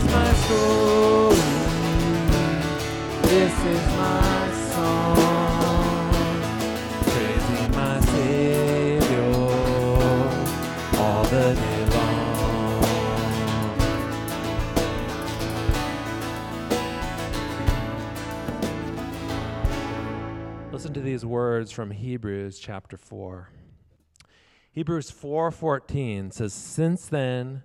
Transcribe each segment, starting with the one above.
is my story. This is my song. Praising my Savior all the day long. Listen to these words from Hebrews chapter 4. Hebrews 4:14 says, "Since then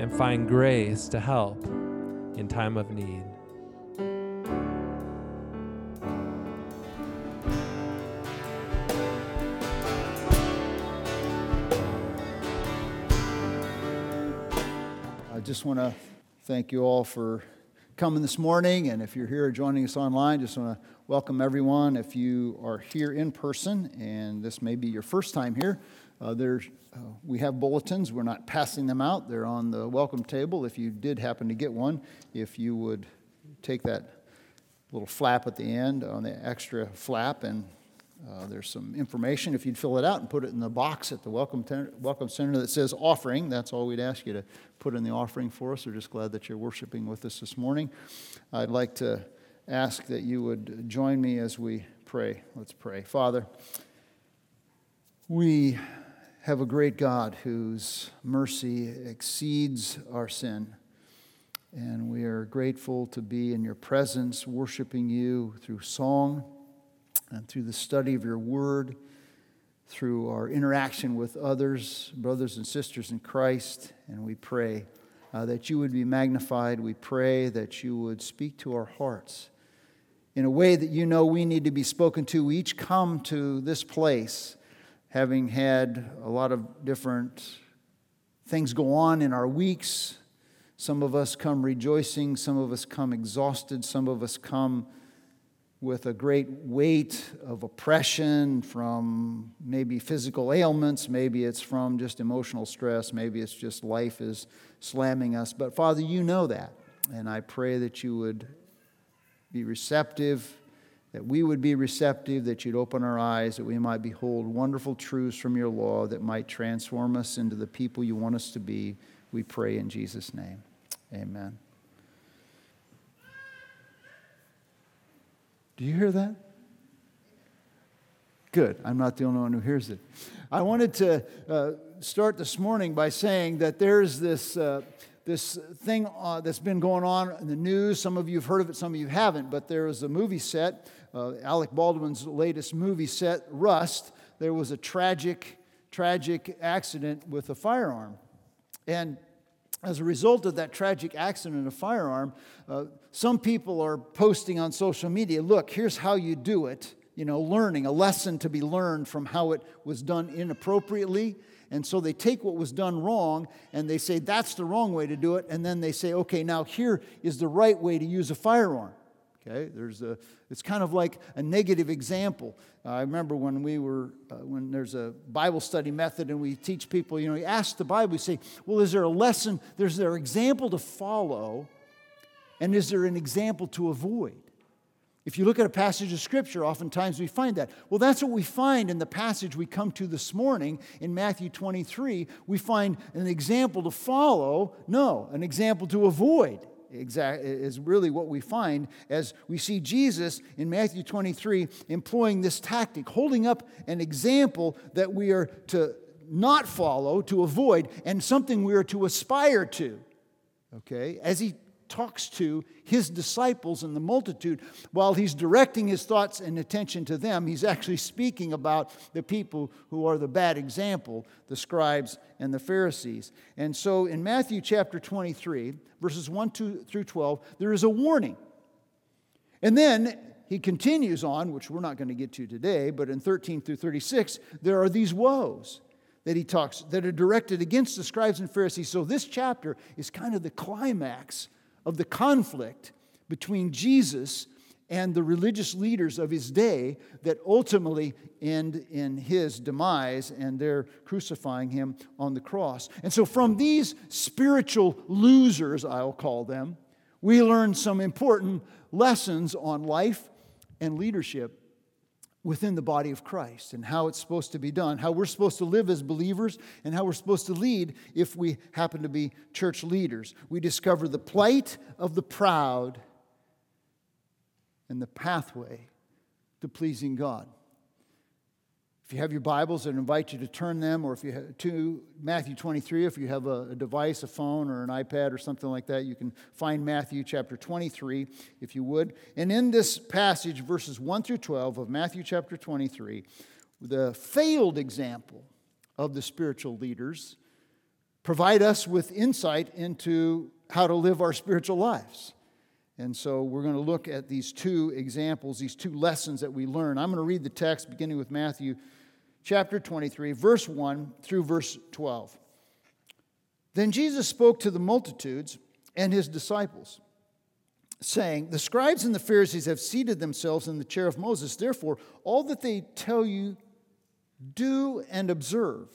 and find grace to help in time of need. I just want to thank you all for coming this morning. And if you're here joining us online, just want to welcome everyone. If you are here in person and this may be your first time here, uh, uh, we have bulletins. We're not passing them out, they're on the welcome table. If you did happen to get one, if you would take that little flap at the end on the extra flap and uh, there's some information. If you'd fill it out and put it in the box at the welcome, ten- welcome center that says offering, that's all we'd ask you to put in the offering for us. We're just glad that you're worshiping with us this morning. I'd like to ask that you would join me as we pray. Let's pray. Father, we have a great God whose mercy exceeds our sin. And we are grateful to be in your presence, worshiping you through song and through the study of your word, through our interaction with others, brothers and sisters in Christ. And we pray uh, that you would be magnified. We pray that you would speak to our hearts in a way that you know we need to be spoken to. We each come to this place having had a lot of different things go on in our weeks. Some of us come rejoicing, some of us come exhausted, some of us come with a great weight of oppression from maybe physical ailments, maybe it's from just emotional stress, maybe it's just life is slamming us. But Father, you know that. And I pray that you would be receptive, that we would be receptive, that you'd open our eyes, that we might behold wonderful truths from your law that might transform us into the people you want us to be. We pray in Jesus' name. Amen. Do you hear that? Good. I'm not the only one who hears it. I wanted to uh, start this morning by saying that there's this, uh, this thing uh, that's been going on in the news. Some of you have heard of it, some of you haven't, but there was a movie set, uh, Alec Baldwin's latest movie set, Rust. There was a tragic, tragic accident with a firearm. And as a result of that tragic accident, a firearm, uh, some people are posting on social media look, here's how you do it. You know, learning, a lesson to be learned from how it was done inappropriately. And so they take what was done wrong and they say that's the wrong way to do it. And then they say, okay, now here is the right way to use a firearm. Okay, there's a, it's kind of like a negative example. I remember when we were, uh, when there's a Bible study method and we teach people, you know, you ask the Bible, you say, well, is there a lesson, there's there example to follow, and is there an example to avoid? If you look at a passage of Scripture, oftentimes we find that. Well, that's what we find in the passage we come to this morning in Matthew 23. We find an example to follow, no, an example to avoid exact, is really what we find as we see Jesus in Matthew 23 employing this tactic, holding up an example that we are to not follow, to avoid, and something we are to aspire to. Okay? As he talks to his disciples and the multitude, while he's directing his thoughts and attention to them, he's actually speaking about the people who are the bad example, the scribes and the Pharisees. And so in Matthew chapter 23, verses 1 through 12, there is a warning. And then he continues on, which we're not going to get to today, but in 13 through 36, there are these woes that he talks that are directed against the scribes and Pharisees. So this chapter is kind of the climax of the conflict between Jesus and the religious leaders of his day that ultimately end in his demise and their crucifying him on the cross. And so, from these spiritual losers, I'll call them, we learn some important lessons on life and leadership within the body of Christ and how it's supposed to be done, how we're supposed to live as believers, and how we're supposed to lead if we happen to be church leaders. We discover the plight of the proud and the pathway to pleasing God. If you have your Bibles, I invite you to turn them, or if you have to Matthew 23, if you have a, a, device, a phone, or an iPad, or something like that, you can find Matthew chapter 23, if you would. And in this passage, verses 1 through 12 of Matthew chapter 23, the failed example of the spiritual leaders provide us with insight into how to live our spiritual lives. And so we're going to look at these two examples, these two lessons that we learn. I'm going to read the text beginning with Matthew chapter 23, verse 1 through verse 12. Then Jesus spoke to the multitudes and his disciples, saying, The scribes and the Pharisees have seated themselves in the chair of Moses. Therefore, all that they tell you, do and observe.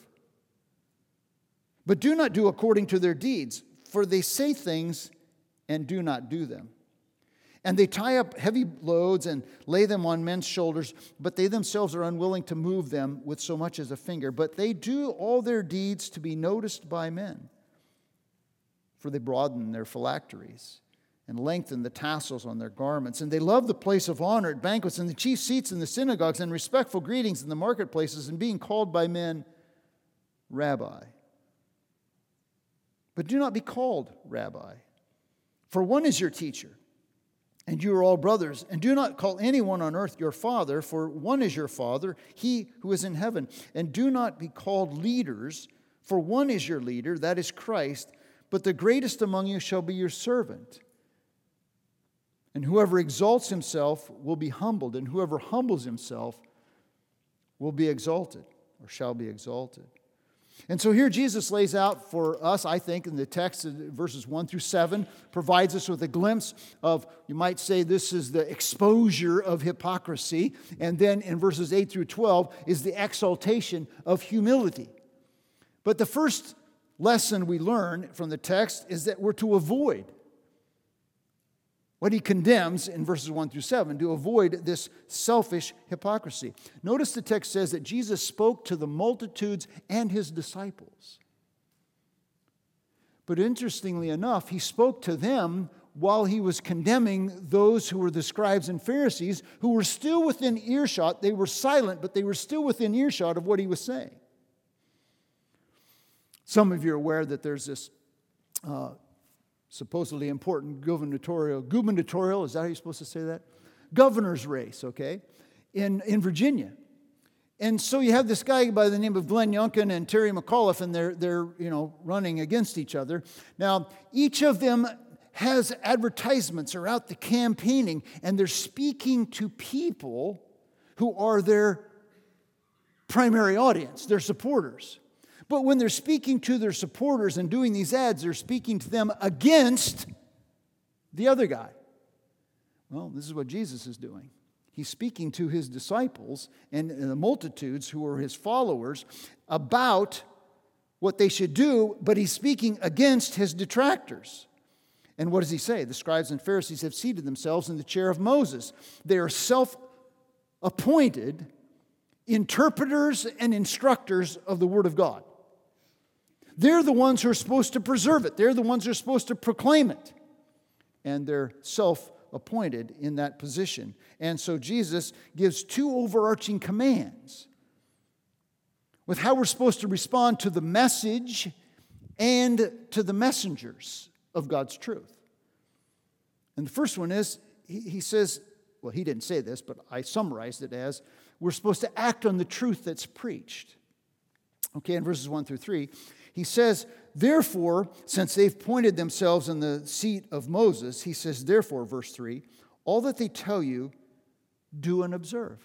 But do not do according to their deeds, for they say things and do not do them. And they tie up heavy loads and lay them on men's shoulders, but they themselves are unwilling to move them with so much as a finger. But they do all their deeds to be noticed by men. For they broaden their phylacteries and lengthen the tassels on their garments. And they love the place of honor at banquets and the chief seats in the synagogues and respectful greetings in the marketplaces and being called by men rabbi. But do not be called rabbi, for one is your teacher and you are all brothers. And do not call anyone on earth your father, for one is your father, he who is in heaven. And do not be called leaders, for one is your leader, that is Christ. But the greatest among you shall be your servant. And whoever exalts himself will be humbled, and whoever humbles himself will be exalted, or shall be exalted. And so here Jesus lays out for us, I think, in the text, verses 1 through 7, provides us with a glimpse of, you might say, this is the exposure of hypocrisy. And then in verses 8 through 12 is the exaltation of humility. But the first lesson we learn from the text is that we're to avoid what he condemns in verses 1 through 7 to avoid this selfish hypocrisy. Notice the text says that Jesus spoke to the multitudes and his disciples. But interestingly enough, he spoke to them while he was condemning those who were the scribes and Pharisees who were still within earshot. They were silent, but they were still within earshot of what he was saying. Some of you are aware that there's this uh, supposedly important gubernatorial, gubernatorial, is that how you're supposed to say that? Governor's race, okay, in, in Virginia. And so you have this guy by the name of Glenn Youngkin and Terry McAuliffe, and they're, they're you know, running against each other. Now, each of them has advertisements are out the campaigning, and they're speaking to people who are their primary audience, their supporters. But when they're speaking to their supporters and doing these ads, they're speaking to them against the other guy. Well, this is what Jesus is doing. He's speaking to his disciples and the multitudes who are his followers about what they should do, but he's speaking against his detractors. And what does he say? The scribes and Pharisees have seated themselves in the chair of Moses. They are self appointed interpreters and instructors of the Word of God. They're the ones who are supposed to preserve it, they're the ones who are supposed to proclaim it. And they're self appointed in that position. And so Jesus gives two overarching commands with how we're supposed to respond to the message and to the messengers of God's truth. And the first one is he, says, well, he didn't say this, but I summarized it as we're supposed to act on the truth that's preached. Okay, in verses 1 through 3, he says, Therefore, since they've pointed themselves in the seat of Moses, he says, Therefore, verse 3, all that they tell you, do and observe.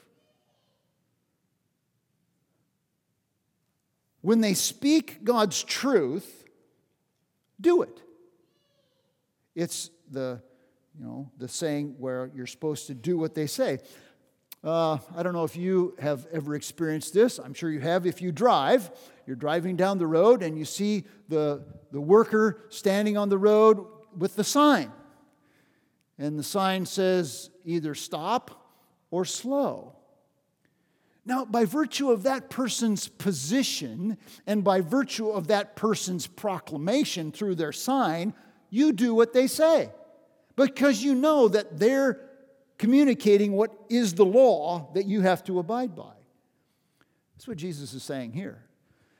When they speak God's truth, do it. It's the you know, the saying where you're supposed to do what they say. Uh, I don't know if you have ever experienced this. I'm sure you have. If you drive, you're driving down the road and you see the, the worker standing on the road with the sign. And the sign says either stop or slow. Now, by virtue of that person's position and by virtue of that person's proclamation through their sign, you do what they say because you know that they're communicating what is the law that you have to abide by. That's what Jesus is saying here.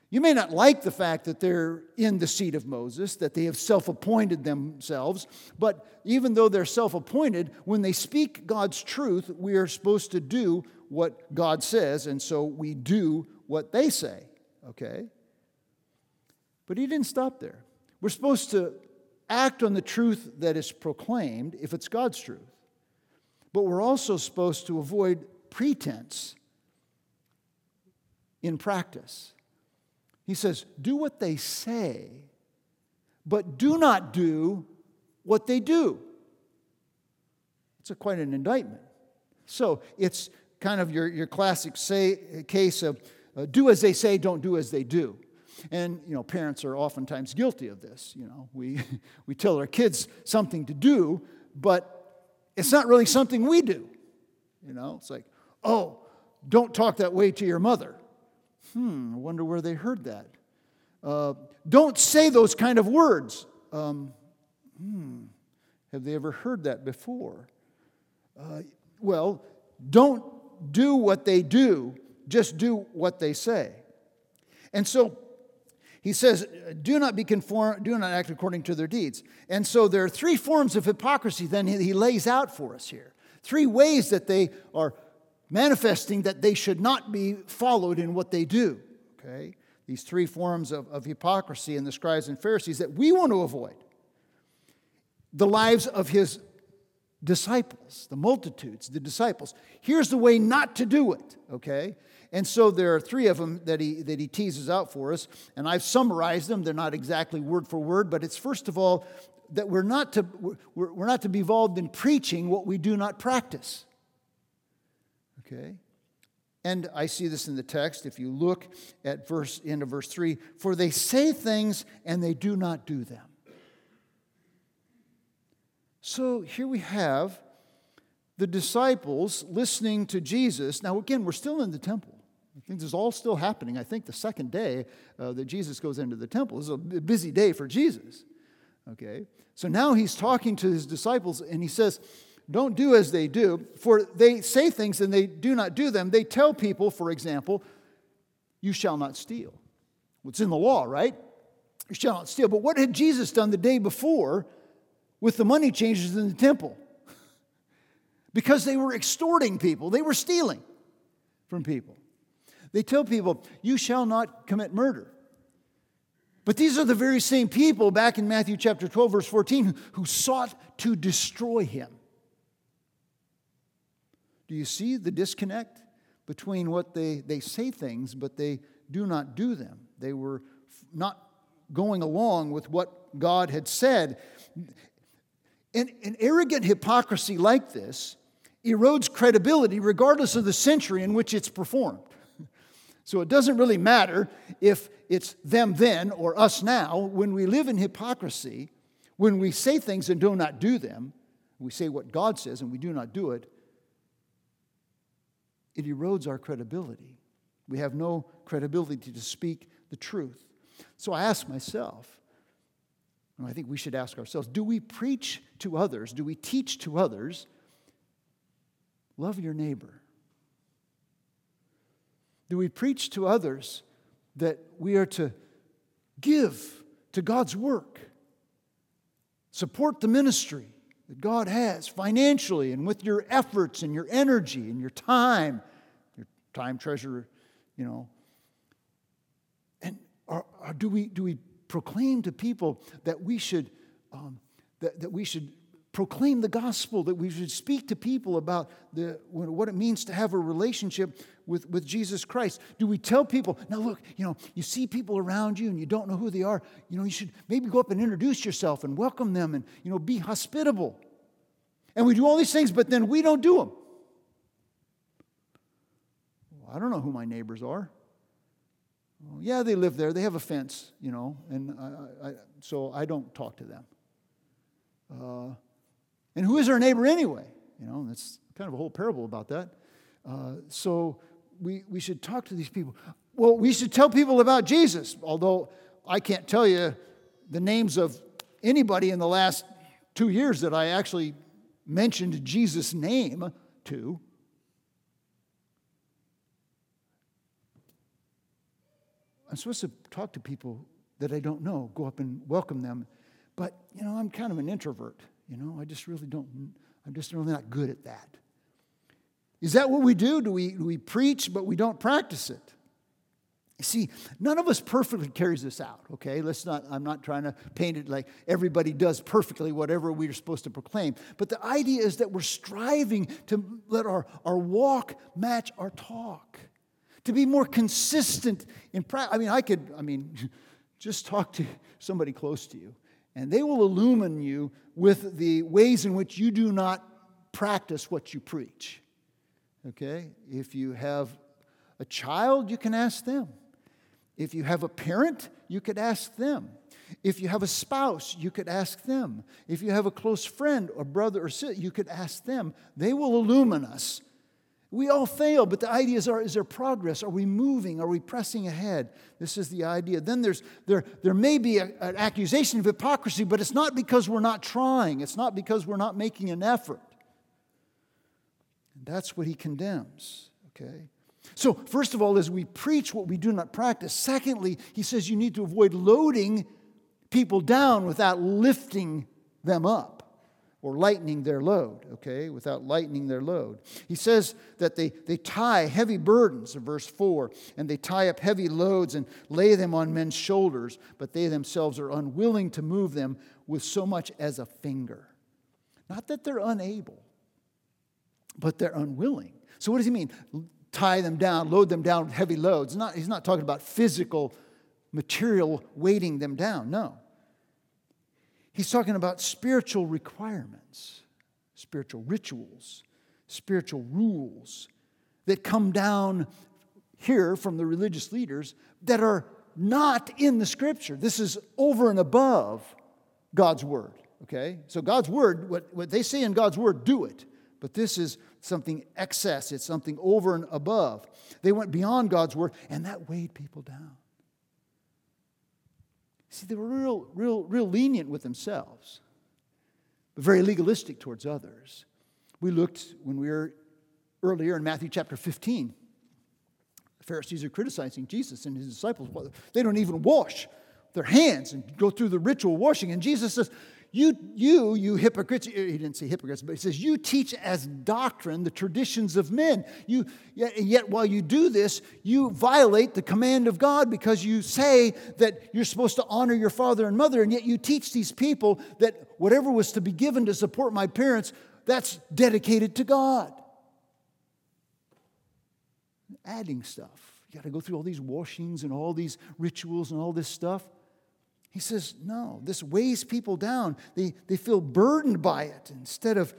You may not like the fact that they're in the seat of Moses, that they have self appointed themselves, but even though they're self appointed, when they speak God's truth, we are supposed to do what God says, and so we do what they say, okay? But he didn't stop there. We're supposed to act on the truth that is proclaimed if it's God's truth. But we're also supposed to avoid pretense in practice. He says, Do what they say, but do not do what they do. It's a, quite an indictment. So it's kind of your, your classic say, case of uh, do as they say, don't do as they do. And, you know, parents are oftentimes guilty of this. You know, we, we tell our kids something to do, but it's not really something we do. You know, it's like, oh, don't talk that way to your mother. Hmm, I wonder where they heard that. Uh, don't say those kind of words. Um, hmm, have they ever heard that before? Uh, well, don't do what they do, just do what they say. And so he says, do not be conformed, do not act according to their deeds. And so there are three forms of hypocrisy then he lays out for us here. Three ways that they are manifesting that they should not be followed in what they do. Okay? These three forms of, of hypocrisy in the scribes and Pharisees that we want to avoid. The lives of his disciples, the multitudes, the disciples. Here's the way not to do it, okay? And so there are three of them that he, that he teases out for us, and I've summarized them. They're not exactly word for word, but it's first of all that we're not to, we're, we're not to be involved in preaching what we do not practice, okay? And I see this in the text. If you look at verse end of verse 3, for they say things and they do not do them. So here we have the disciples listening to Jesus. Now, again, we're still in the temple. This is all still happening. I think the second day uh, that Jesus goes into the temple this is a busy day for Jesus. Okay? So now he's talking to his disciples and he says, Don't do as they do, for they say things and they do not do them. They tell people, for example, You shall not steal. What's in the law, right? You shall not steal. But what had Jesus done the day before with the money changers in the temple because they were extorting people, they were stealing from people. They tell people, You shall not commit murder. But these are the very same people back in Matthew chapter 12, verse 14, who sought to destroy him. Do you see the disconnect between what they, they say things, but they do not do them? They were not going along with what God had said. And an arrogant hypocrisy like this erodes credibility regardless of the century in which it's performed. So it doesn't really matter if it's them then or us now. When we live in hypocrisy, when we say things and do not do them, we say what God says and we do not do it, it erodes our credibility. We have no credibility to speak the truth. So I ask myself, and I think we should ask ourselves do we preach to others? Do we teach to others? Love your neighbor. Do we preach to others that we are to give to God's work? Support the ministry that God has financially and with your efforts and your energy and your time, your time treasure, you know. And are, are, do, we, do we proclaim to people that we should, um, that, that we should proclaim the gospel, that we should speak to people about the, what it means to have a relationship with, with Jesus Christ? Do we tell people, now look, you know, you see people around you and you don't know who they are, you know, you should maybe go up and introduce yourself and welcome them and, you know, be hospitable. And we do all these things, but then we don't do them. Well, I don't know who my neighbors are. Well, yeah, they live there. They have a fence, you know, and I, I, so I don't talk to them. Uh, and who is our neighbor anyway? You know, that's kind of a whole parable about that. Uh, so we, we should talk to these people. Well, we should tell people about Jesus, although I can't tell you the names of anybody in the last two years that I actually mentioned Jesus' name to. I'm supposed to talk to people that I don't know, go up and welcome them. But, you know, I'm kind of an introvert. You know, I just really don't, I'm just really not good at that. Is that what we do? Do we, do we preach, but we don't practice it? See, none of us perfectly carries this out, okay? Let's not, I'm not trying to paint it like everybody does perfectly whatever we're supposed to proclaim. But the idea is that we're striving to let our, our walk match our talk, to be more consistent in practice. I mean, I could, I mean, just talk to somebody close to you, and they will illumine you with the ways in which you do not practice what you preach. Okay? If you have a child, you can ask them. If you have a parent, you could ask them. If you have a spouse, you could ask them. If you have a close friend or brother or sister, you could ask them. They will illumine us. We all fail, but the idea is, are, is there progress? Are we moving? Are we pressing ahead? This is the idea. Then there's, there, there may be a, an accusation of hypocrisy, but it's not because we're not trying, it's not because we're not making an effort. And that's what he condemns, okay? So, first of all, as we preach what we do not practice. Secondly, he says you need to avoid loading people down without lifting them up or lightening their load, okay, without lightening their load. He says that they, they tie heavy burdens, in verse 4, and they tie up heavy loads and lay them on men's shoulders, but they themselves are unwilling to move them with so much as a finger. Not that they're unable, but they're unwilling. So, what does he mean? Tie them down, load them down with heavy loads. Not, he's not talking about physical, material weighting them down. No. He's talking about spiritual requirements, spiritual rituals, spiritual rules that come down here from the religious leaders that are not in the scripture. This is over and above God's word, okay? So, God's word, what, what they say in God's word, do it. But this is something excess, it's something over and above. They went beyond God's word, and that weighed people down. See, they were real, real, real lenient with themselves, but very legalistic towards others. We looked when we were earlier in Matthew chapter 15. The Pharisees are criticizing Jesus and his disciples. They don't even wash their hands and go through the ritual washing. And Jesus says, you, you, you hypocrites, he didn't say hypocrites, but he says, you teach as doctrine the traditions of men. You, yet, yet while you do this, you violate the command of God because you say that you're supposed to honor your father and mother, and yet you teach these people that whatever was to be given to support my parents, that's dedicated to God. Adding stuff. You got to go through all these washings and all these rituals and all this stuff. He says, no, this weighs people down. They, they feel burdened by it instead of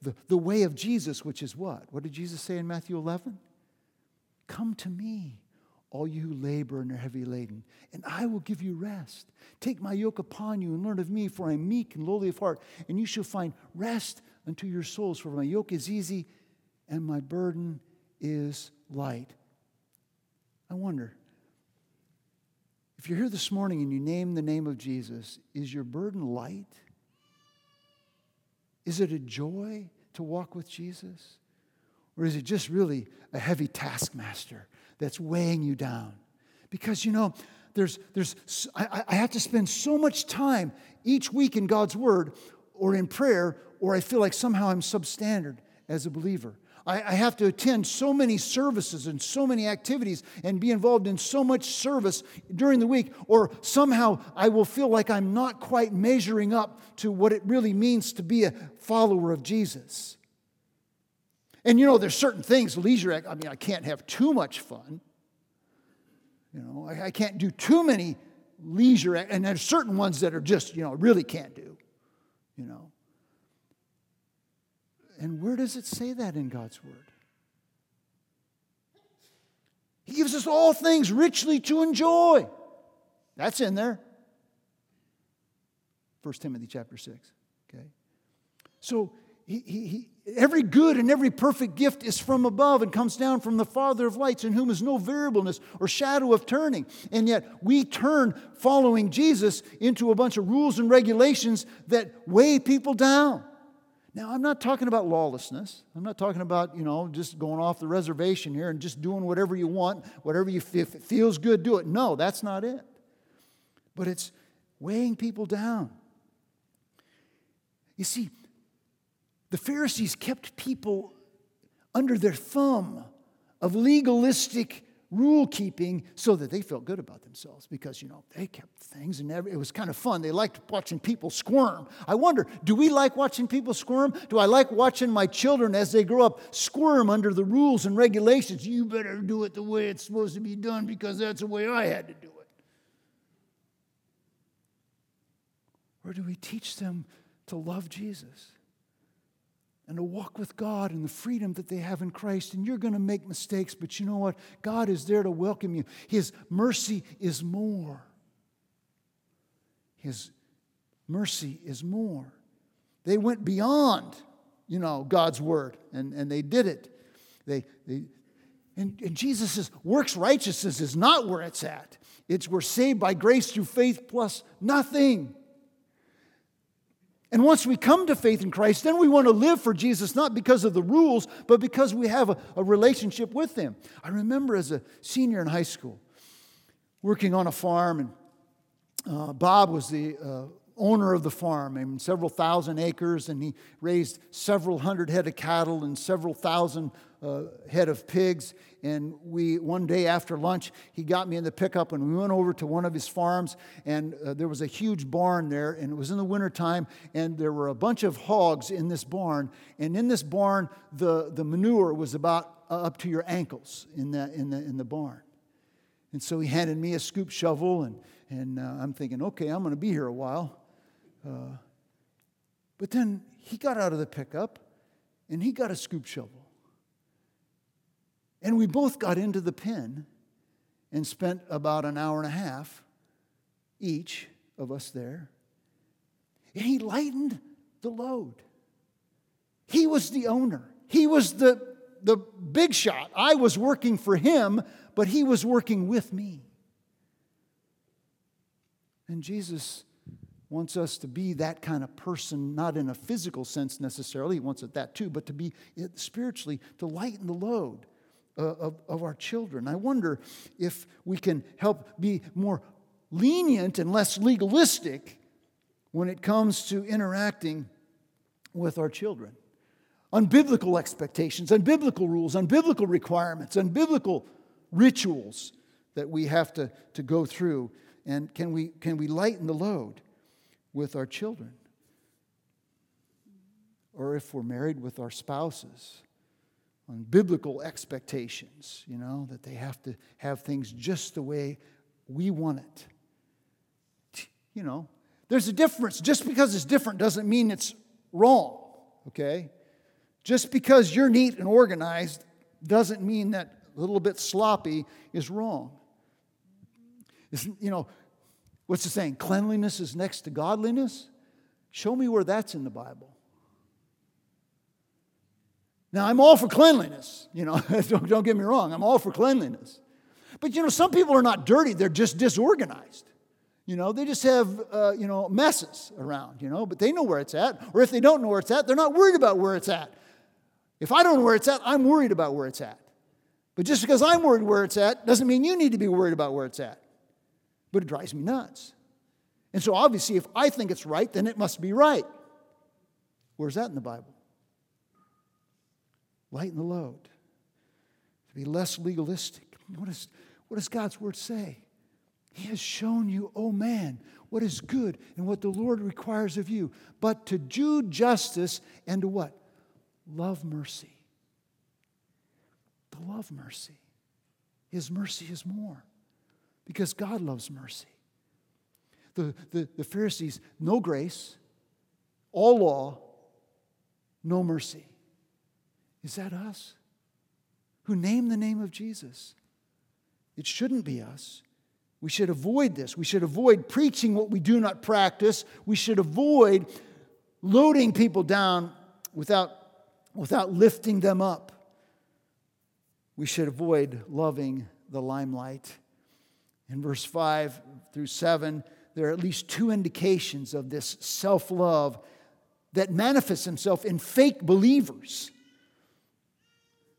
the, the way of Jesus, which is what? What did Jesus say in Matthew 11? Come to me, all you who labor and are heavy laden, and I will give you rest. Take my yoke upon you and learn of me, for I am meek and lowly of heart, and you shall find rest unto your souls. For my yoke is easy and my burden is light. I wonder, if you're here this morning and you name the name of Jesus, is your burden light? Is it a joy to walk with Jesus? Or is it just really a heavy taskmaster that's weighing you down? Because, you know, there's, there's, I, I have to spend so much time each week in God's Word or in prayer, or I feel like somehow I'm substandard as a believer. I, I have to attend so many services and so many activities and be involved in so much service during the week, or somehow I will feel like I'm not quite measuring up to what it really means to be a follower of Jesus. And you know, there's certain things, leisure, I mean, I can't have too much fun. You know, I, I can't do too many leisure, and there's certain ones that are just, you know, really can't do, you know. And where does it say that in God's Word? He gives us all things richly to enjoy. That's in there. 1 Timothy chapter 6. Okay? So he, he, he, every good and every perfect gift is from above and comes down from the Father of lights, in whom is no variableness or shadow of turning. And yet we turn following Jesus into a bunch of rules and regulations that weigh people down. Now, I'm not talking about lawlessness. I'm not talking about, you know, just going off the reservation here and just doing whatever you want, whatever you feel, if it feels good, do it. No, that's not it. But it's weighing people down. You see, the Pharisees kept people under their thumb of legalistic rule keeping so that they felt good about themselves because, you know, they kept things and it was kind of fun. They liked watching people squirm. I wonder, do we like watching people squirm? Do I like watching my children as they grow up squirm under the rules and regulations? You better do it the way it's supposed to be done because that's the way I had to do it. Or do we teach them to love Jesus? And to walk with God and the freedom that they have in Christ. And you're going to make mistakes, but you know what? God is there to welcome you. His mercy is more. His mercy is more. They went beyond, you know, God's word, and, and they did it. They, they, and, and Jesus' says, works righteousness is not where it's at. It's we're saved by grace through faith plus nothing. And once we come to faith in Christ, then we want to live for Jesus, not because of the rules, but because we have a, a relationship with Him. I remember as a senior in high school, working on a farm, and uh, Bob was the uh, owner of the farm, and several thousand acres, and he raised several hundred head of cattle and several thousand uh, head of pigs. And we, one day after lunch, he got me in the pickup and we went over to one of his farms. And uh, there was a huge barn there, and it was in the wintertime. And there were a bunch of hogs in this barn. And in this barn, the, the manure was about uh, up to your ankles in the, in, the, in the barn. And so he handed me a scoop shovel, and, and uh, I'm thinking, okay, I'm going to be here a while. Uh, but then he got out of the pickup and he got a scoop shovel. And we both got into the pen and spent about an hour and a half, each of us there. And he lightened the load. He was the owner, he was the, the big shot. I was working for him, but he was working with me. And Jesus wants us to be that kind of person, not in a physical sense necessarily, he wants it that too, but to be spiritually, to lighten the load Uh, of, of our children. I wonder if we can help be more lenient and less legalistic when it comes to interacting with our children. Unbiblical expectations, unbiblical rules, unbiblical requirements, unbiblical rituals that we have to, to go through. And can we, can we lighten the load with our children? Or if we're married with our spouses, on biblical expectations, you know, that they have to have things just the way we want it. You know, there's a difference. Just because it's different doesn't mean it's wrong, okay? Just because you're neat and organized doesn't mean that a little bit sloppy is wrong. It's, you know, what's the saying? Cleanliness is next to godliness? Show me where that's in the Bible. Now, I'm all for cleanliness. You know, don't, don't get me wrong, I'm all for cleanliness. But, you know, some people are not dirty, they're just disorganized. You know, they just have, uh, you know, messes around, you know, but they know where it's at. Or if they don't know where it's at, they're not worried about where it's at. If I don't know where it's at, I'm worried about where it's at. But just because I'm worried where it's at doesn't mean you need to be worried about where it's at. But it drives me nuts. And so obviously, if I think it's right, then it must be right. Where's that in the Bible? Lighten the load, to be less legalistic. What, is, what does God's word say? He has shown you, oh man, what is good and what the Lord requires of you, but to do justice and to what? Love mercy. To love mercy. His mercy is more because God loves mercy. The, the, the Pharisees, no grace, all law, no mercy. Is that us? Who name the name of Jesus? It shouldn't be us. We should avoid this. We should avoid preaching what we do not practice. We should avoid loading people down without, without lifting them up. We should avoid loving the limelight. In verse 5 through 7, there are at least two indications of this self love that manifests himself in fake believers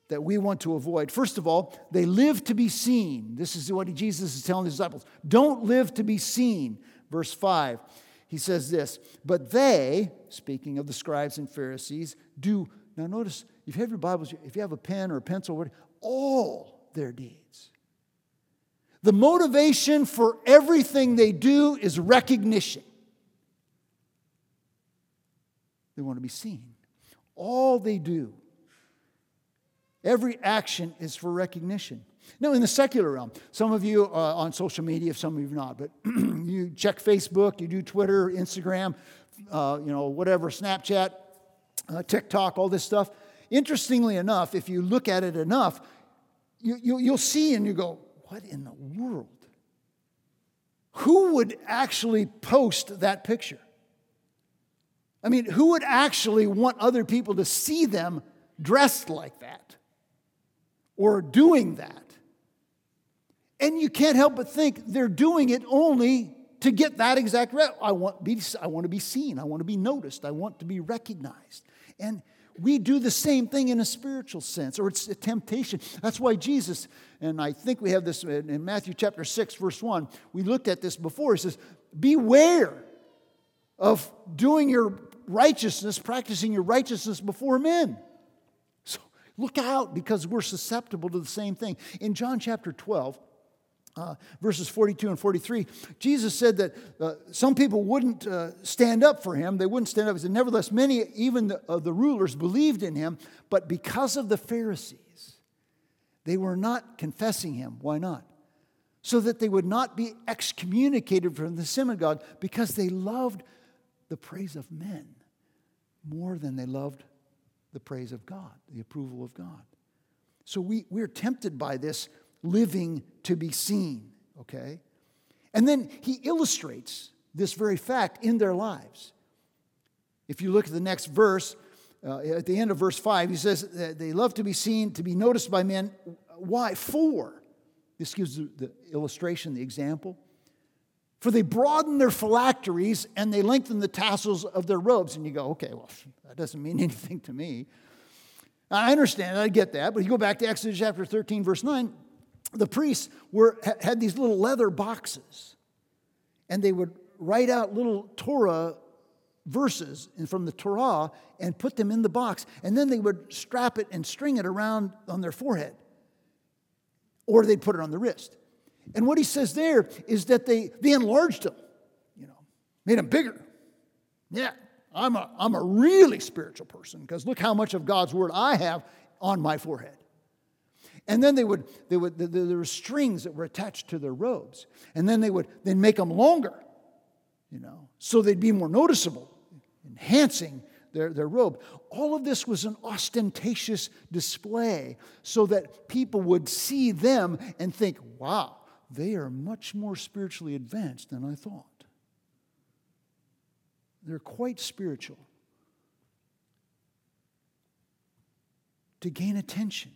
that we want to avoid. First of all, they live to be seen. This is what Jesus is telling the disciples. Don't live to be seen. Verse 5, he says this, but they, speaking of the scribes and Pharisees, do, now notice, if you have your Bibles, if you have a pen or a pencil, all their deeds. The motivation for everything they do is recognition. They want to be seen. All they do, every action is for recognition. Now, in the secular realm, some of you are on social media, some of you not, but you check Facebook, you do Twitter, Instagram, uh, you know, whatever, Snapchat, uh, TikTok, all this stuff. Interestingly enough, if you look at it enough, you, you, you'll see and you go, what in the world? Who would actually post that picture? I mean, who would actually want other people to see them dressed like that or doing that? And you can't help but think they're doing it only to get that exact. I want, be, I want to be seen. I want to be noticed. I want to be recognized. And we do the same thing in a spiritual sense, or it's a temptation. That's why Jesus, and I think we have this in Matthew chapter 6, verse 1, we looked at this before. He says, Beware of doing your righteousness, practicing your righteousness before men. Look out because we're susceptible to the same thing. In John chapter 12, uh, verses 42 and 43, Jesus said that uh, some people wouldn't uh, stand up for him. They wouldn't stand up. He said, Nevertheless, many, even the, the rulers, believed in him, but because of the Pharisees, they were not confessing him. Why not? So that they would not be excommunicated from the synagogue because they loved the praise of men more than they loved the praise of God, the approval of God. So we, we're tempted by this living to be seen, okay? And then he illustrates this very fact in their lives. If you look at the next verse, uh, at the end of verse 5, he says they love to be seen, to be noticed by men. Why? For. This gives the illustration, the example. For they broaden their phylacteries and they lengthen the tassels of their robes. And you go, okay, well, that doesn't mean anything to me. I understand, I get that. But you go back to Exodus chapter 13, verse 9, the priests were, had these little leather boxes, and they would write out little Torah verses from the Torah and put them in the box, and then they would strap it and string it around on their forehead, or they'd put it on the wrist. And what he says there is that they, they enlarged them, you know, made them bigger. Yeah, I'm a, I'm a really spiritual person because look how much of God's word I have on my forehead. And then they would, they would there were strings that were attached to their robes. And then they would then make them longer, you know, so they'd be more noticeable, enhancing their, their robe. All of this was an ostentatious display so that people would see them and think, wow, they are much more spiritually advanced than I thought. They're quite spiritual. To gain attention.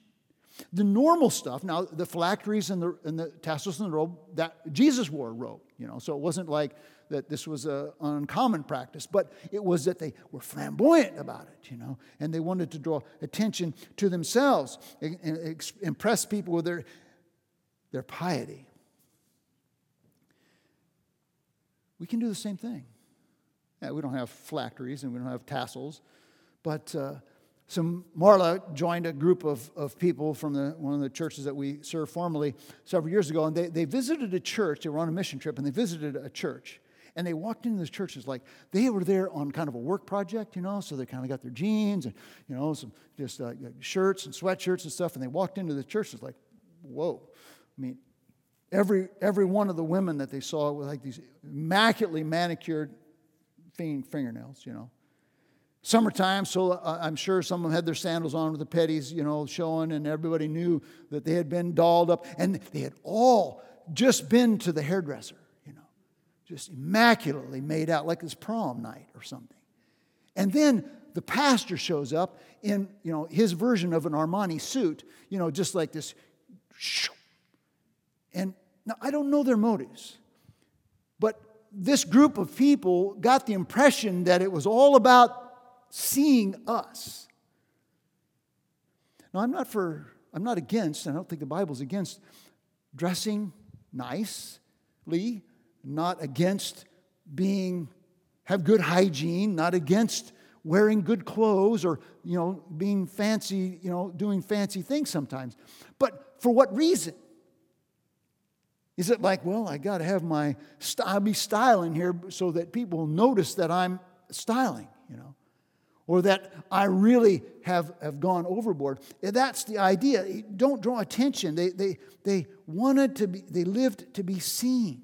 The normal stuff, now the phylacteries and the, and the tassels and the robe, that Jesus wore a robe, you know, so it wasn't like that this was an uncommon practice, but it was that they were flamboyant about it, you know, and they wanted to draw attention to themselves and impress people with their, their piety. We can do the same thing. Yeah, we don't have phylacteries and we don't have tassels, but uh, so Marla joined a group of, of people from the, one of the churches that we served formerly several years ago, and they, they visited a church. They were on a mission trip, and they visited a church. And they walked into this church. It's like they were there on kind of a work project, you know. So they kind of got their jeans and you know some just uh, shirts and sweatshirts and stuff. And they walked into the church. It's like, whoa! I mean, Every, every one of the women that they saw with like these immaculately manicured fingernails, you know. Summertime, so uh, I'm sure some of them had their sandals on with the petties, you know, showing, and everybody knew that they had been dolled up. And they had all just been to the hairdresser, you know, just immaculately made out like it's prom night or something. And then the pastor shows up in, you know, his version of an Armani suit, you know, just like this. And now I don't know their motives, but this group of people got the impression that it was all about seeing us. Now, I'm not for, I'm not against, and I don't think the Bible's against dressing nicely, not against being, have good hygiene, not against wearing good clothes or, you know, being fancy, you know, doing fancy things sometimes. But for what reason? Is it like, well, I got to have my, I'll be styling here so that people notice that I'm styling, you know? or that I really have, have gone overboard. That's the idea. Don't draw attention. They, they, they wanted to be, they lived to be seen.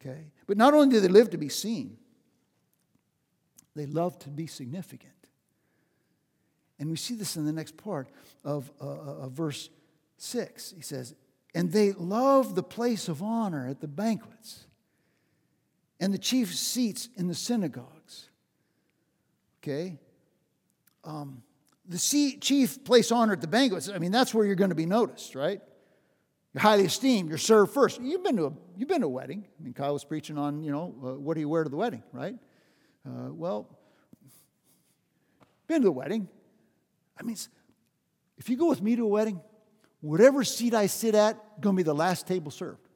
Okay? But not only did they live to be seen, they loved to be significant. And we see this in the next part of, uh, uh of verse 6. He says, And they loved the place of honor at the banquets and the chief seats in the synagogues Okay? Um, the chief place honor at the banquets, I mean, that's where you're going to be noticed, right? You're highly esteemed. You're served first. You've been to a, you've been to a wedding. I mean, Kyle was preaching on, you know, uh, what do you wear to the wedding, right? Uh, well, been to the wedding. I mean, if you go with me to a wedding, whatever seat I sit at, going to be the last table served.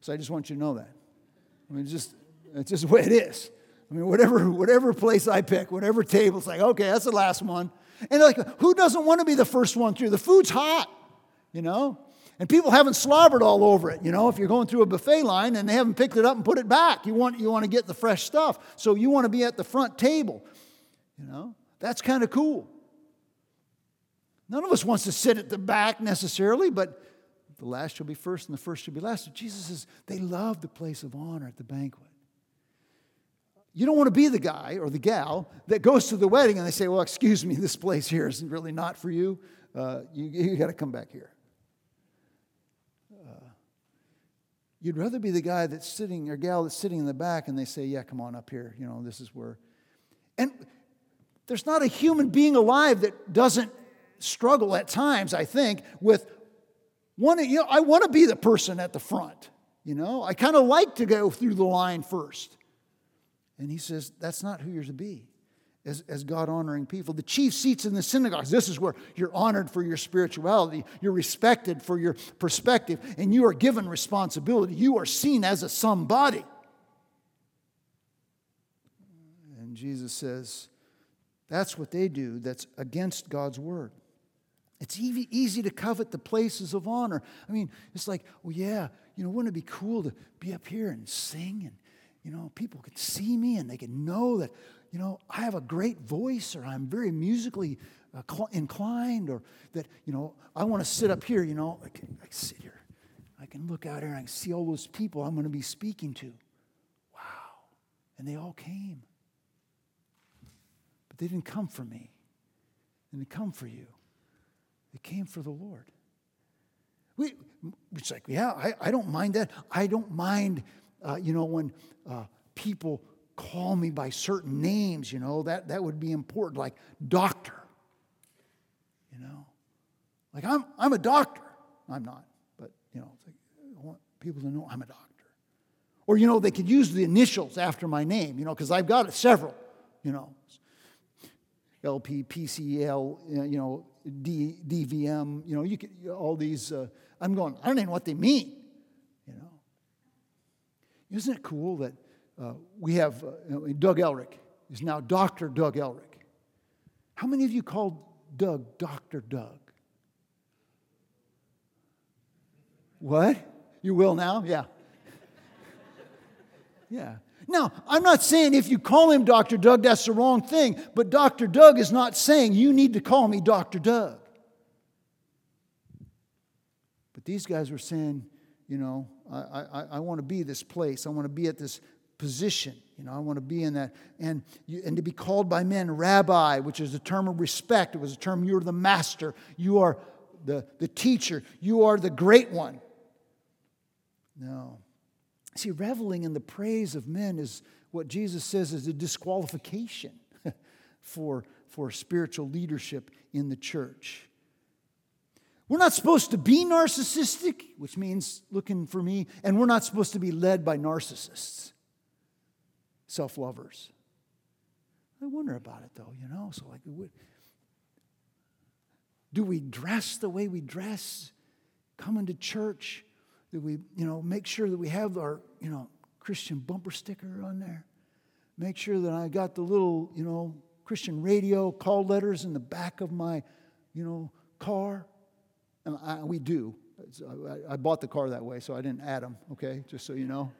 So I just want you to know that. I mean, it's just, it's just the way it is. I mean, whatever, whatever place I pick, whatever table, it's like, okay, that's the last one. And like, who doesn't want to be the first one through? The food's hot, you know? And people haven't slobbered all over it, you know? If you're going through a buffet line and they haven't picked it up and put it back, you want, you want to get the fresh stuff. So you want to be at the front table, you know? That's kind of cool. None of us wants to sit at the back necessarily, but the last shall be first and the first shall be last. Jesus says they love the place of honor at the banquet. You don't want to be the guy or the gal that goes to the wedding and they say, Well, excuse me, this place here is really not for you. Uh, you you got to come back here. Uh, you'd rather be the guy that's sitting or gal that's sitting in the back and they say, Yeah, come on up here. You know, this is where. And there's not a human being alive that doesn't struggle at times, I think, with wanting, you know, I want to be the person at the front. You know, I kind of like to go through the line first. And he says, that's not who you're to be as, as God honoring people. The chief seats in the synagogues, this is where you're honored for your spirituality, you're respected for your perspective, and you are given responsibility. You are seen as a somebody. And Jesus says, that's what they do that's against God's word. It's easy, to covet the places of honor. I mean, it's like, well, yeah, you know, wouldn't it be cool to be up here and sing and you know, people could see me and they could know that, you know, I have a great voice or I'm very musically uh, inclined or that, you know, I want to sit up here, you know, I can, I can sit here. I can look out here and I can see all those people I'm going to be speaking to. Wow. And they all came. But they didn't come for me. They didn't come for you. They came for the Lord. We, it's like, yeah, I, I don't mind that. I don't mind uh, you know, when uh, people call me by certain names, you know, that, that would be important, like doctor. You know, like I'm, I'm a doctor. I'm not, but, you know, like, I want people to know I'm a doctor. Or, you know, they could use the initials after my name, you know, because I've got several, you know. LP, PCL, you know, D, DVM, you know, you could, all these. Uh, I'm going, I don't even know what they mean. You know. Isn't it cool that uh, we have uh, Doug Elric is now Dr. Doug Elric? How many of you called Doug Dr. Doug? What? You will now? Yeah. Yeah. Now, I'm not saying if you call him Dr. Doug, that's the wrong thing, but Dr. Doug is not saying you need to call me Dr. Doug. But these guys were saying, you know, I, I, I want to be this place. I want to be at this position. You know, I want to be in that. And, you, and to be called by men rabbi, which is a term of respect. It was a term, you're the master, you are the, the teacher, you are the great one. No. See, reveling in the praise of men is what Jesus says is a disqualification for, for spiritual leadership in the church. We're not supposed to be narcissistic, which means looking for me, and we're not supposed to be led by narcissists, self lovers. I wonder about it though, you know? So, like, do we dress the way we dress? Coming to church? Do we, you know, make sure that we have our, you know, Christian bumper sticker on there? Make sure that I got the little, you know, Christian radio call letters in the back of my, you know, car. And I, we do. I, I bought the car that way, so I didn't add them, okay, just so you know.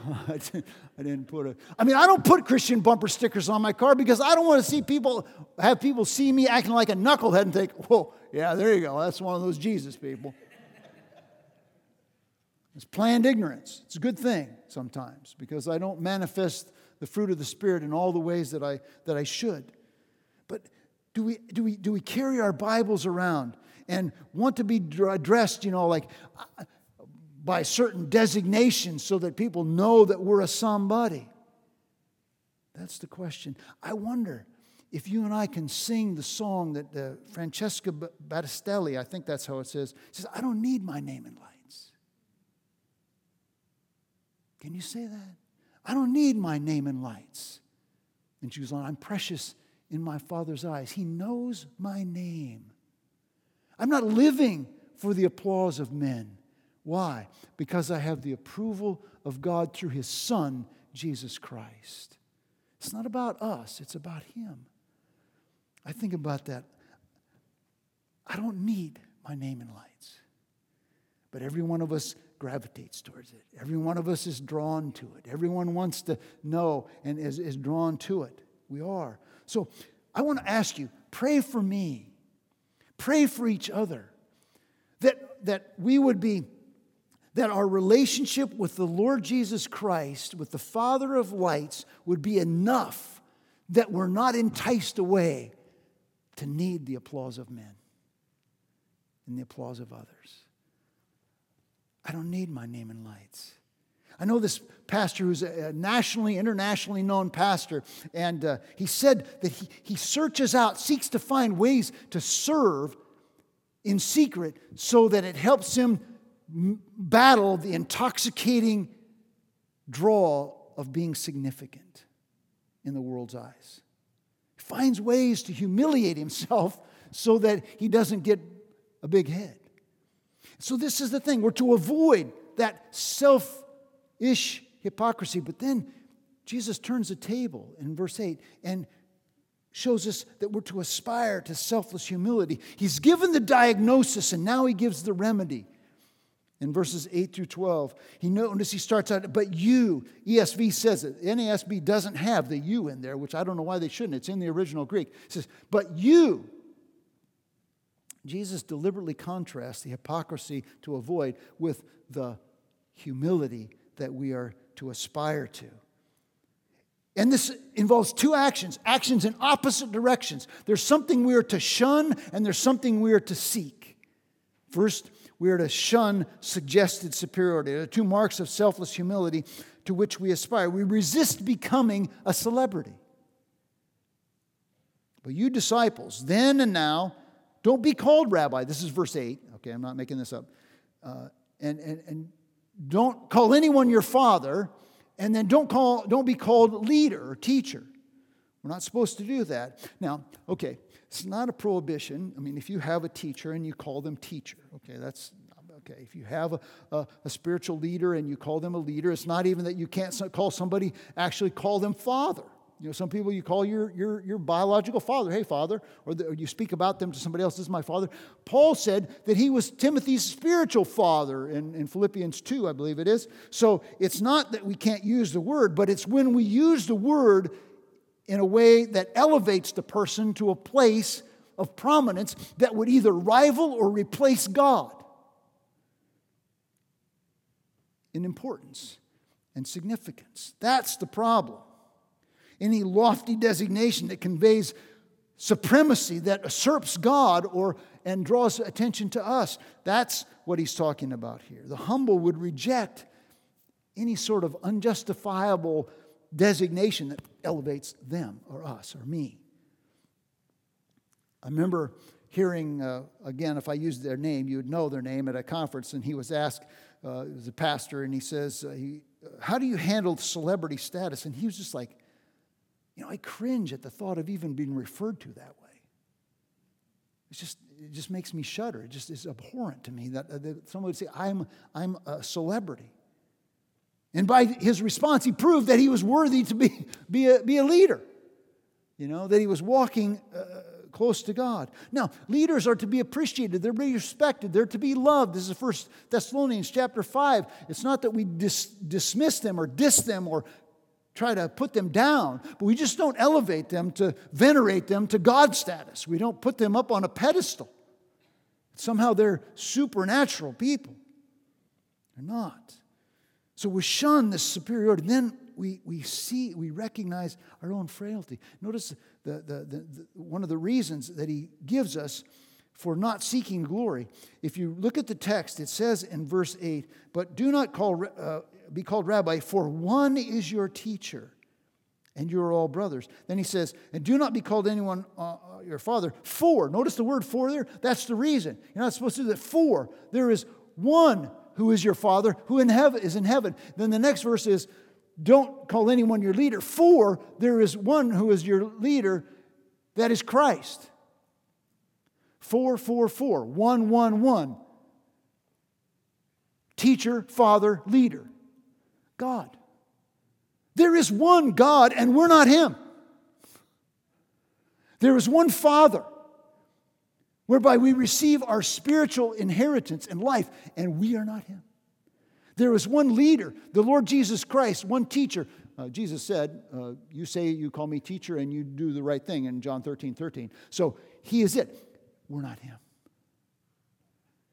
I, didn't, put a. I mean, I don't put Christian bumper stickers on my car because I don't want to see people have people see me acting like a knucklehead and think, "Whoa, yeah, there you go. That's one of those Jesus people." It's planned ignorance. It's a good thing sometimes because I don't manifest the fruit of the Spirit in all the ways that I that I should. But do we do we do we carry our Bibles around and want to be addressed, you know, like by certain designations so that people know that we're a somebody? That's the question. I wonder if you and I can sing the song that uh, Francesca Battistelli, I think that's how it says, says, I don't need my name in lights. Can you say that? I don't need my name in lights. And she was on, I'm precious in my Father's eyes. He knows my name. I'm not living for the applause of men. Why? Because I have the approval of God through His Son, Jesus Christ. It's not about us, it's about Him. I think about that. I don't need my name in lights. But every one of us gravitates towards it. Every one of us is drawn to it. Everyone wants to know and is, is drawn to it. We are. So I want to ask you pray for me, pray for each other, that, that we would be that our relationship with the Lord Jesus Christ, with the Father of lights, would be enough that we're not enticed away to need the applause of men and the applause of others. I don't need my name in lights. I know this pastor who's a nationally, internationally known pastor, and uh, he said that he, he searches out, seeks to find ways to serve in secret so that it helps him battle the intoxicating draw of being significant in the world's eyes. He finds ways to humiliate himself so that he doesn't get a big head. So, this is the thing we're to avoid that self ish hypocrisy. But then Jesus turns the table in verse 8 and shows us that we're to aspire to selfless humility. He's given the diagnosis and now he gives the remedy. In verses 8 through 12, he notice he starts out, but you, ESV says it. NASB doesn't have the you in there, which I don't know why they shouldn't. It's in the original Greek. It says, but you, Jesus deliberately contrasts the hypocrisy to avoid with the humility that we are to aspire to. And this involves two actions, actions in opposite directions. There's something we are to shun, and there's something we are to seek. First, we are to shun suggested superiority. There are two marks of selfless humility to which we aspire. We resist becoming a celebrity. But you disciples, then and now, don't be called rabbi. This is verse 8. Okay, I'm not making this up. Uh, and, and, and don't call anyone your father, and then don't, call, don't be called leader or teacher. We're not supposed to do that. Now, okay, it's not a prohibition. I mean, if you have a teacher and you call them teacher, okay, that's okay. If you have a, a, a, spiritual leader and you call them a leader, it's not even that you can't call somebody, actually call them father. You know, some people you call your, your, your biological father, hey, father, or, the, or, you speak about them to somebody else, this is my father. Paul said that he was Timothy's spiritual father in, in Philippians 2, I believe it is. So it's not that we can't use the word, but it's when we use the word in a way that elevates the person to a place of prominence that would either rival or replace God in importance. and significance. That's the problem. Any lofty designation that conveys supremacy, that usurps God or and draws attention to us. That's what he's talking about here. The humble would reject any sort of unjustifiable designation that elevates them or us or me. I remember hearing, uh, again, if I used their name, you would know their name at a conference, and he was asked, uh, he was a pastor, and he says, uh, he, How do you handle celebrity status? And he was just like, You know, I cringe at the thought of even being referred to that way. It's just, it just makes me shudder. It just is abhorrent to me that, uh, that someone would say, I'm, I'm a celebrity. And by his response, he proved that he was worthy to be, be, a, be a leader, you know, that he was walking uh, close to God. Now, leaders are to be appreciated, they're to be respected, they're to be loved. This is First Thessalonians chapter 5. It's not that we dis- dismiss them or diss them or try to put them down, but we just don't elevate them to venerate them to God status. We don't put them up on a pedestal. Somehow they're supernatural people. They're not. So we shun this superiority. Then we, we see, we recognize our own frailty. Notice the, the, the, the, one of the reasons that he gives us for not seeking glory. If you look at the text, it says in verse 8, But do not call, uh, be called rabbi, for one is your teacher, and you are all brothers. Then he says, And do not be called anyone uh, uh your father, for, notice the word for there, that's the reason. You're not supposed to do that. For, there is one who is your father, who in heaven is in heaven. Then the next verse is, don't call anyone your leader, for there is one who is your leader, that is Christ. Four, four, four, one, one, one. Teacher, father, leader. God. There is one God, and we're not Him. There is one Father whereby we receive our spiritual inheritance and life, and we are not Him. There is one leader, the Lord Jesus Christ, one teacher. Uh, Jesus said, uh, You say you call me teacher and you do the right thing in John 13 13. So He is it. We're not Him.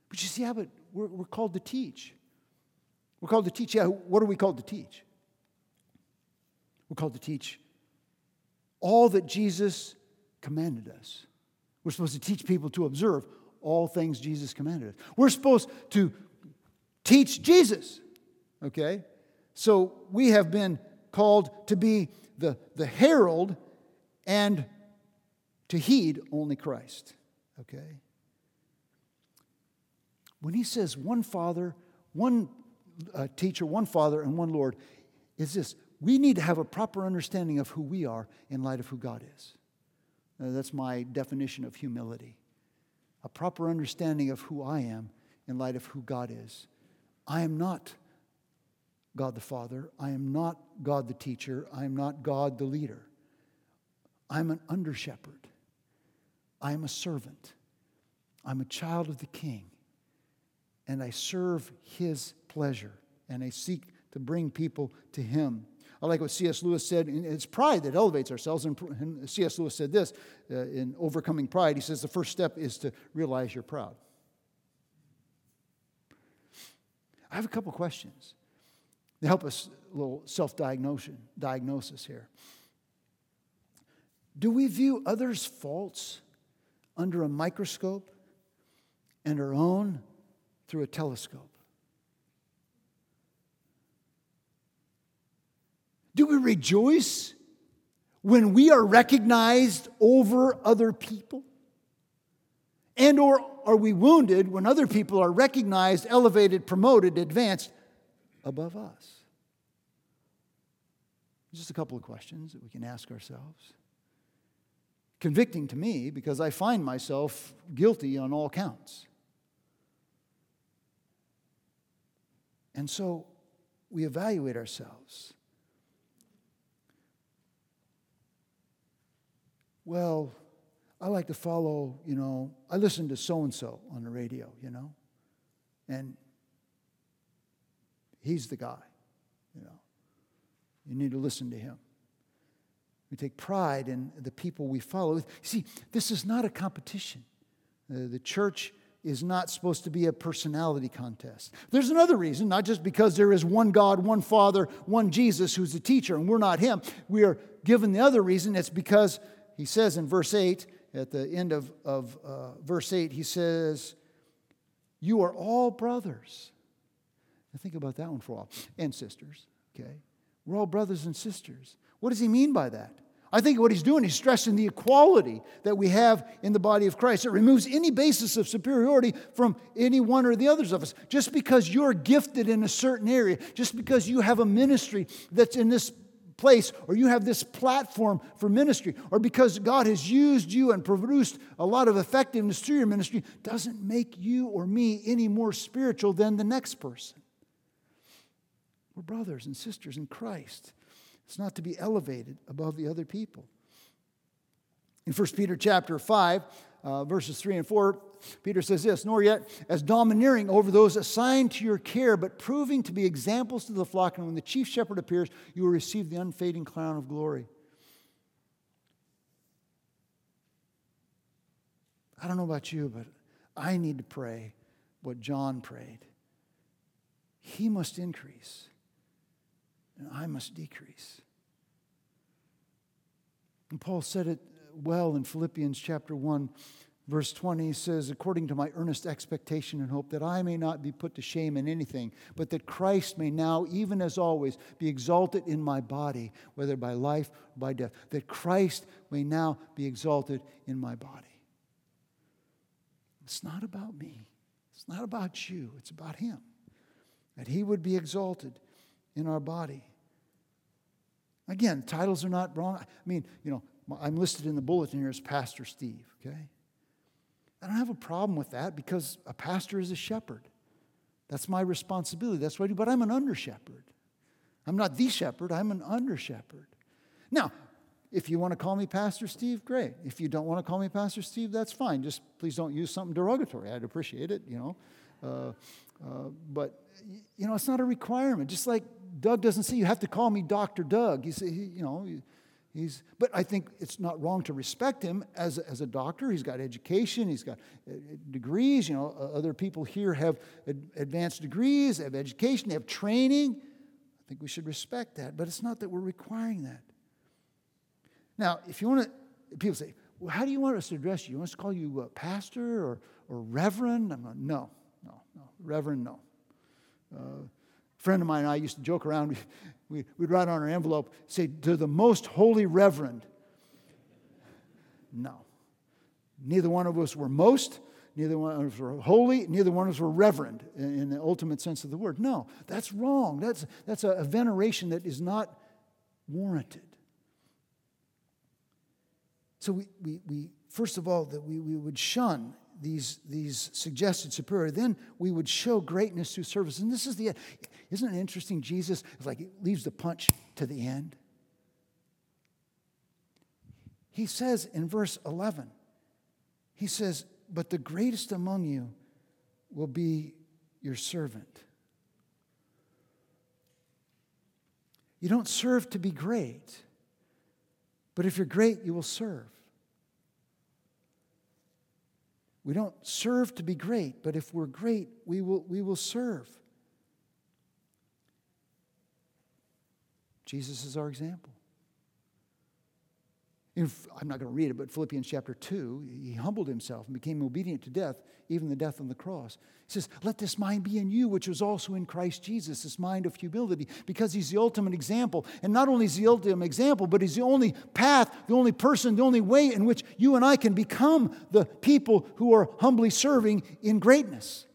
But you see, yeah, but we're, we're called to teach. We're called to teach. Yeah, what are we called to teach? We're called to teach all that Jesus commanded us. We're supposed to teach people to observe all things Jesus commanded us. We're supposed to teach Jesus. Okay? So we have been called to be the, the herald and to heed only Christ. Okay? When he says one Father, one uh, teacher, one Father, and one Lord, is this we need to have a proper understanding of who we are in light of who God is. Uh, that's my definition of humility. A proper understanding of who I am in light of who God is. I am not God the Father. I am not God the teacher. I am not God the leader. I'm an under shepherd. I am a servant. I'm a child of the king. And I serve his pleasure. And I seek to bring people to him. I like what C.S. Lewis said. It's pride that elevates ourselves. And C.S. Lewis said this uh, in Overcoming Pride. He says the first step is to realize you're proud. I have a couple questions to help us a little self diagnosis here. Do we view others' faults under a microscope and our own through a telescope? Do we rejoice when we are recognized over other people? And or are we wounded when other people are recognized, elevated, promoted, advanced above us? Just a couple of questions that we can ask ourselves. Convicting to me because I find myself guilty on all counts. And so we evaluate ourselves. Well, I like to follow, you know, I listen to so and so on the radio, you know, and he's the guy, you know. You need to listen to him. We take pride in the people we follow. See, this is not a competition. Uh, the church is not supposed to be a personality contest. There's another reason, not just because there is one God, one Father, one Jesus who's the teacher, and we're not Him. We are given the other reason. It's because He says in verse 8, at the end of, of uh, verse 8, He says, You are all brothers. Now think about that one for a while. And sisters, okay? We're all brothers and sisters. What does He mean by that? I think what he's doing, he's stressing the equality that we have in the body of Christ. It removes any basis of superiority from any one or the others of us. Just because you're gifted in a certain area, just because you have a ministry that's in this place, or you have this platform for ministry, or because God has used you and produced a lot of effectiveness through your ministry, doesn't make you or me any more spiritual than the next person. We're brothers and sisters in Christ. It's not to be elevated above the other people. In 1 Peter chapter 5, uh, verses 3 and 4, Peter says this Nor yet as domineering over those assigned to your care, but proving to be examples to the flock. And when the chief shepherd appears, you will receive the unfading crown of glory. I don't know about you, but I need to pray what John prayed. He must increase, and I must decrease. And Paul said it well in Philippians chapter 1, verse 20. He says, According to my earnest expectation and hope, that I may not be put to shame in anything, but that Christ may now, even as always, be exalted in my body, whether by life or by death. That Christ may now be exalted in my body. It's not about me, it's not about you, it's about Him. That He would be exalted in our body. Again, titles are not wrong. I mean, you know, I'm listed in the bulletin here as Pastor Steve, okay? I don't have a problem with that because a pastor is a shepherd. That's my responsibility. That's what I do. But I'm an under shepherd. I'm not the shepherd, I'm an under shepherd. Now, if you want to call me Pastor Steve, great. If you don't want to call me Pastor Steve, that's fine. Just please don't use something derogatory. I'd appreciate it, you know. Uh, uh, but, you know, it's not a requirement. Just like Doug doesn't say you have to call me Dr. Doug. He, he you know, he's, but I think it's not wrong to respect him as as a doctor. He's got education, he's got uh, degrees. You know, other people here have advanced degrees, they have education, they have training. I think we should respect that, but it's not that we're requiring that. Now, if you want to, people say, well, how do you want us to address you? You want us to call you pastor or, or reverend? I'm going, no, no, no. Reverend, no. Uh, friend of mine and I used to joke around. We, would write on our envelope, say, to the most holy reverend. No. Neither one of us were most, neither one of us were holy, neither one of us were reverend in, the ultimate sense of the word. No, that's wrong. That's, that's a veneration that is not warranted. So we, we, we first of all, that we, we would shun these, these suggested superior, then we would show greatness through service. And this is the, end. isn't it interesting? Jesus is like, leaves the punch to the end. He says in verse 11, he says, But the greatest among you will be your servant. You don't serve to be great, but if you're great, you will serve. We don't serve to be great, but if we're great, we will, we will serve. Jesus is our example. I'm not going to read it, but Philippians chapter 2, he humbled himself and became obedient to death, even the death on the cross. He says, Let this mind be in you, which was also in Christ Jesus, this mind of humility, because he's the ultimate example. And not only is he the ultimate example, but he's the only path, the only person, the only way in which you and I can become the people who are humbly serving in greatness.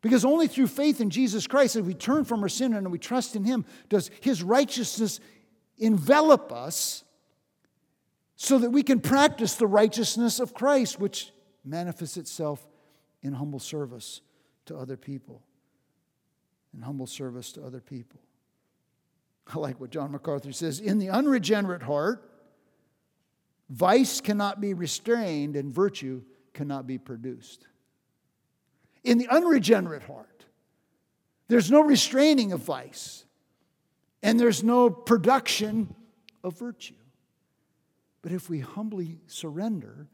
Because only through faith in Jesus Christ, if we turn from our sin and we trust in him, does his righteousness envelop us so that we can practice the righteousness of Christ, which manifests itself in humble service to other people. In humble service to other people. I like what John MacArthur says In the unregenerate heart, vice cannot be restrained and virtue cannot be produced. In the unregenerate heart, there's no restraining of vice, and there's no production of virtue. But if we humbly surrender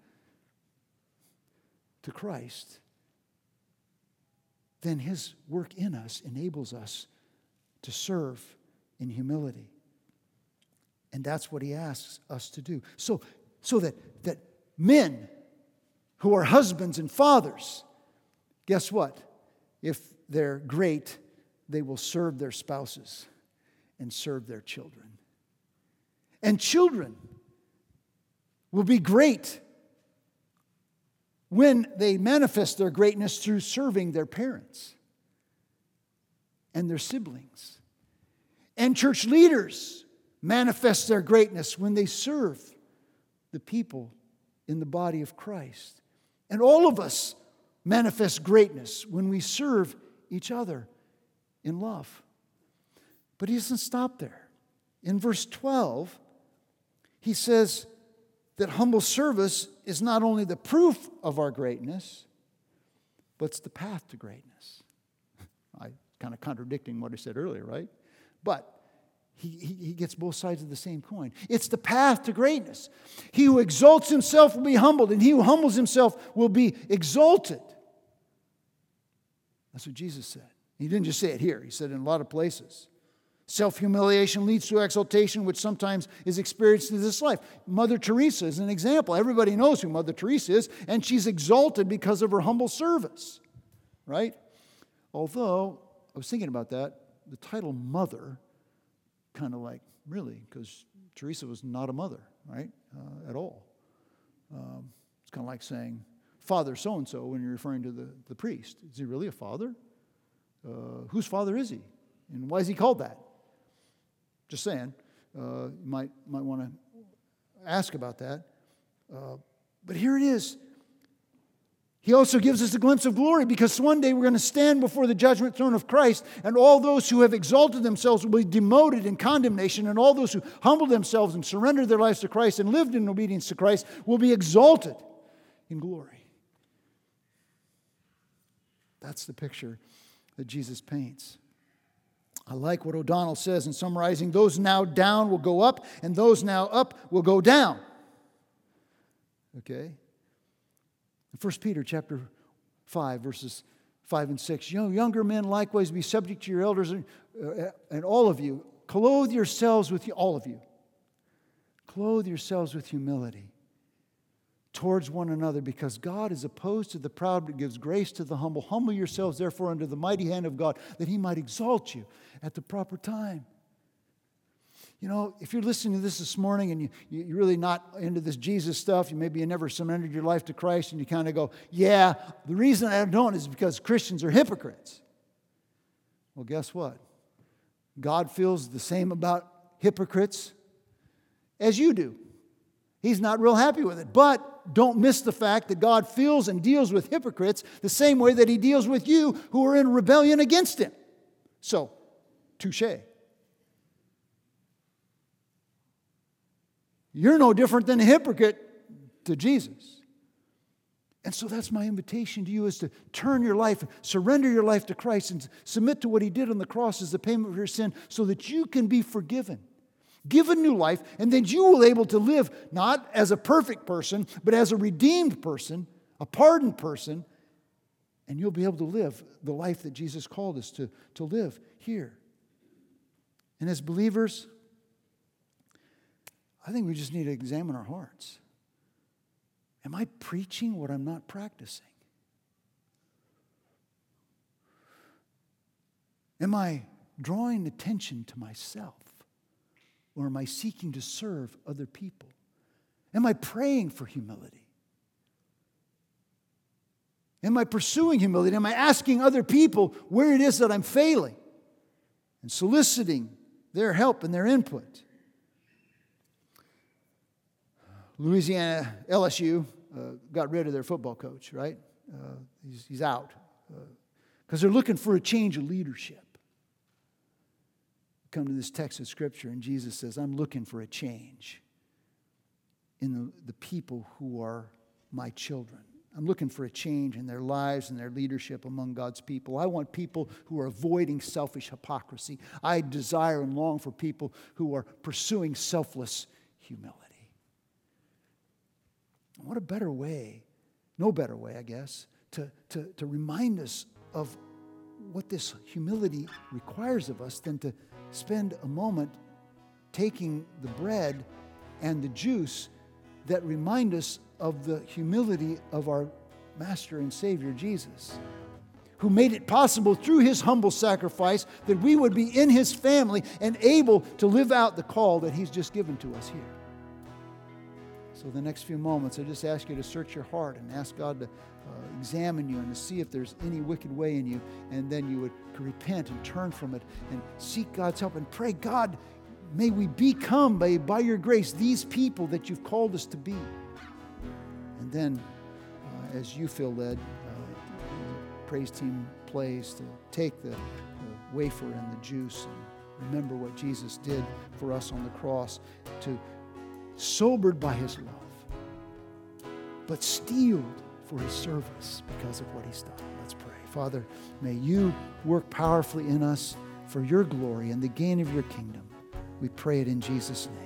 to Christ, then his work in us enables us to serve in humility. And that's what he asks us to do. So, so that, that men who are husbands and fathers, guess what? If they're great, they will serve their spouses and serve their children. And children will be great when they manifest their greatness through serving their parents and their siblings. And church leaders manifest their greatness when they serve the people in the body of Christ. And all of us manifest greatness when we serve each other in love. But he doesn't stop there. In verse 12, he says that humble service is not only the proof of our greatness, but it's the path to greatness. I kind of contradicting what I said earlier, right? But he, he, he, gets both sides of the same coin. It's the path to greatness. He who exalts himself will be humbled, and he who humbles himself will be exalted. That's what Jesus said. He didn't just say it here, he said it in a lot of places. Self humiliation leads to exaltation, which sometimes is experienced in this life. Mother Teresa is an example. Everybody knows who Mother Teresa is, and she's exalted because of her humble service, right? Although, I was thinking about that, the title mother, kind of like, really, because Teresa was not a mother, right, uh, at all. Um, it's kind of like saying, Father so and so when you're referring to the, the priest. Is he really a father? Uh, whose father is he? And why is he called that? Just saying. Uh, you might, might want to ask about that. Uh, but here it is. He also gives us a glimpse of glory because one day we're going to stand before the judgment throne of Christ, and all those who have exalted themselves will be demoted in condemnation, and all those who humbled themselves and surrendered their lives to Christ and lived in obedience to Christ will be exalted in glory. That's the picture that Jesus paints. I like what O'Donnell says in summarizing those now down will go up, and those now up will go down. Okay? 1 Peter chapter 5, verses 5 and 6. You know, younger men likewise be subject to your elders, and, uh, and all of you, clothe yourselves with, all of you, clothe yourselves with humility towards one another because God is opposed to the proud but gives grace to the humble. Humble yourselves, therefore, under the mighty hand of God that he might exalt you at the proper time. You know, if you're listening to this this morning and you, you're really not into this Jesus stuff, you maybe you never surrendered your life to Christ and you kind of go, yeah, the reason I don't is because Christians are hypocrites. Well, guess what? God feels the same about hypocrites as you do. He's not real happy with it. But don't miss the fact that God feels and deals with hypocrites the same way that He deals with you who are in rebellion against Him. So, touche. You're no different than a hypocrite to Jesus. And so that's my invitation to you is to turn your life, surrender your life to Christ, and submit to what He did on the cross as the payment for your sin so that you can be forgiven given new life, and then you will be able to live not as a perfect person, but as a redeemed person, a pardoned person, and you'll be able to live the life that Jesus called us to, to live here. And as believers, I think we just need to examine our hearts. Am I preaching what I'm not practicing? Am I drawing attention to myself? Or am I seeking to serve other people? Am I praying for humility? Am I pursuing humility? Am I asking other people where it is that I'm failing and soliciting their help and their input? Louisiana LSU uh, got rid of their football coach, right? Uh, he's, he's out because uh, they're looking for a change of leadership come to this text of Scripture, and Jesus says, I'm looking for a change in the, the people who are my children. I'm looking for a change in their lives and their leadership among God's people. I want people who are avoiding selfish hypocrisy. I desire and long for people who are pursuing selfless humility. What a better way no better way, I guess, to, to, to remind us of what this humility requires of us than to spend a moment taking the bread and the juice that remind us of the humility of our Master and Savior Jesus, who made it possible through his humble sacrifice that we would be in his family and able to live out the call that he's just given to us here. So, the next few moments, I just ask you to search your heart and ask God to uh, examine you and to see if there's any wicked way in you, and then you would repent and turn from it and seek God's help and pray, God, may we become, by, by your grace, these people that you've called us to be. And then, uh, as you feel led, uh, praise team plays to take the, the wafer and the juice and remember what Jesus did for us on the cross, to sobered by his love, but steeled for his service because of what he's done. Let's pray. Father, may you work powerfully in us for your glory and the gain of your kingdom. We pray it in Jesus' name.